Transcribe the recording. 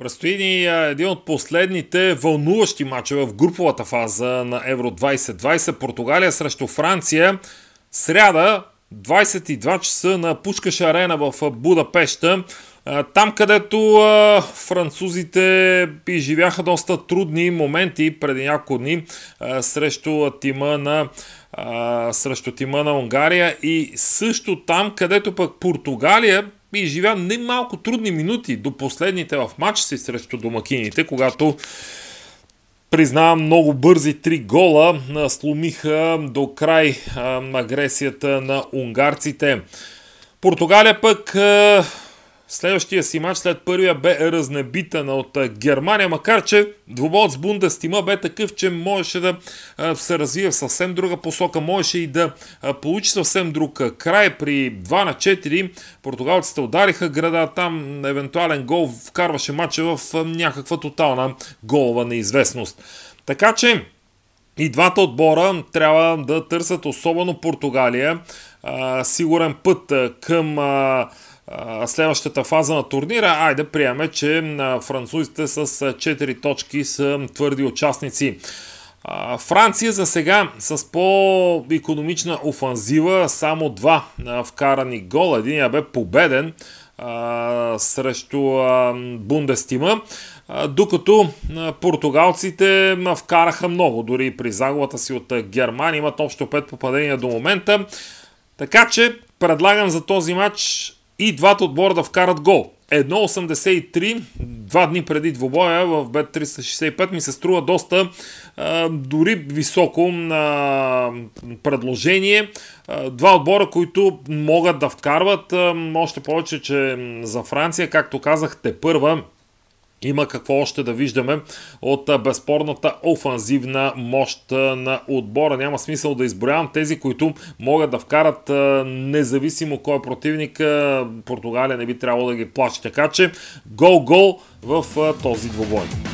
Предстои ни един от последните вълнуващи мачове в груповата фаза на Евро 2020. Португалия срещу Франция. Сряда, 22 часа на Пушкаш арена в Будапешта. Там, където французите изживяха доста трудни моменти преди няколко дни срещу тима на срещу тима на Унгария и също там, където пък Португалия и живя немалко трудни минути до последните в матч си срещу домакините, когато признавам много бързи три гола сломиха до край агресията на унгарците. Португалия пък Следващия си матч след първия бе разнебитана от Германия, макар че двубоят с Бундестима бе такъв, че можеше да се развие в съвсем друга посока, можеше и да получи съвсем друг край. При 2 на 4 португалците удариха града, там евентуален гол вкарваше матча в някаква тотална голова неизвестност. Така че и двата отбора трябва да търсят, особено Португалия, сигурен път към следващата фаза на турнира, айде приеме, че французите с 4 точки са твърди участници. Франция за сега с по-економична офанзива, само два вкарани гола. Единия бе победен срещу Бундестима, докато португалците вкараха много, дори при загубата си от Германия имат общо 5 попадения до момента. Така че предлагам за този матч и двата отбора да вкарат гол. 1.83, два дни преди двобоя в бет 365 ми се струва доста дори високо а, предложение. Два отбора, които могат да вкарват, още повече, че за Франция, както казах, те първа има какво още да виждаме от безспорната офанзивна мощ на отбора. Няма смисъл да изброявам тези, които могат да вкарат независимо кой е противник. Португалия не би трябвало да ги плаща. Така че гол-гол в този двобой.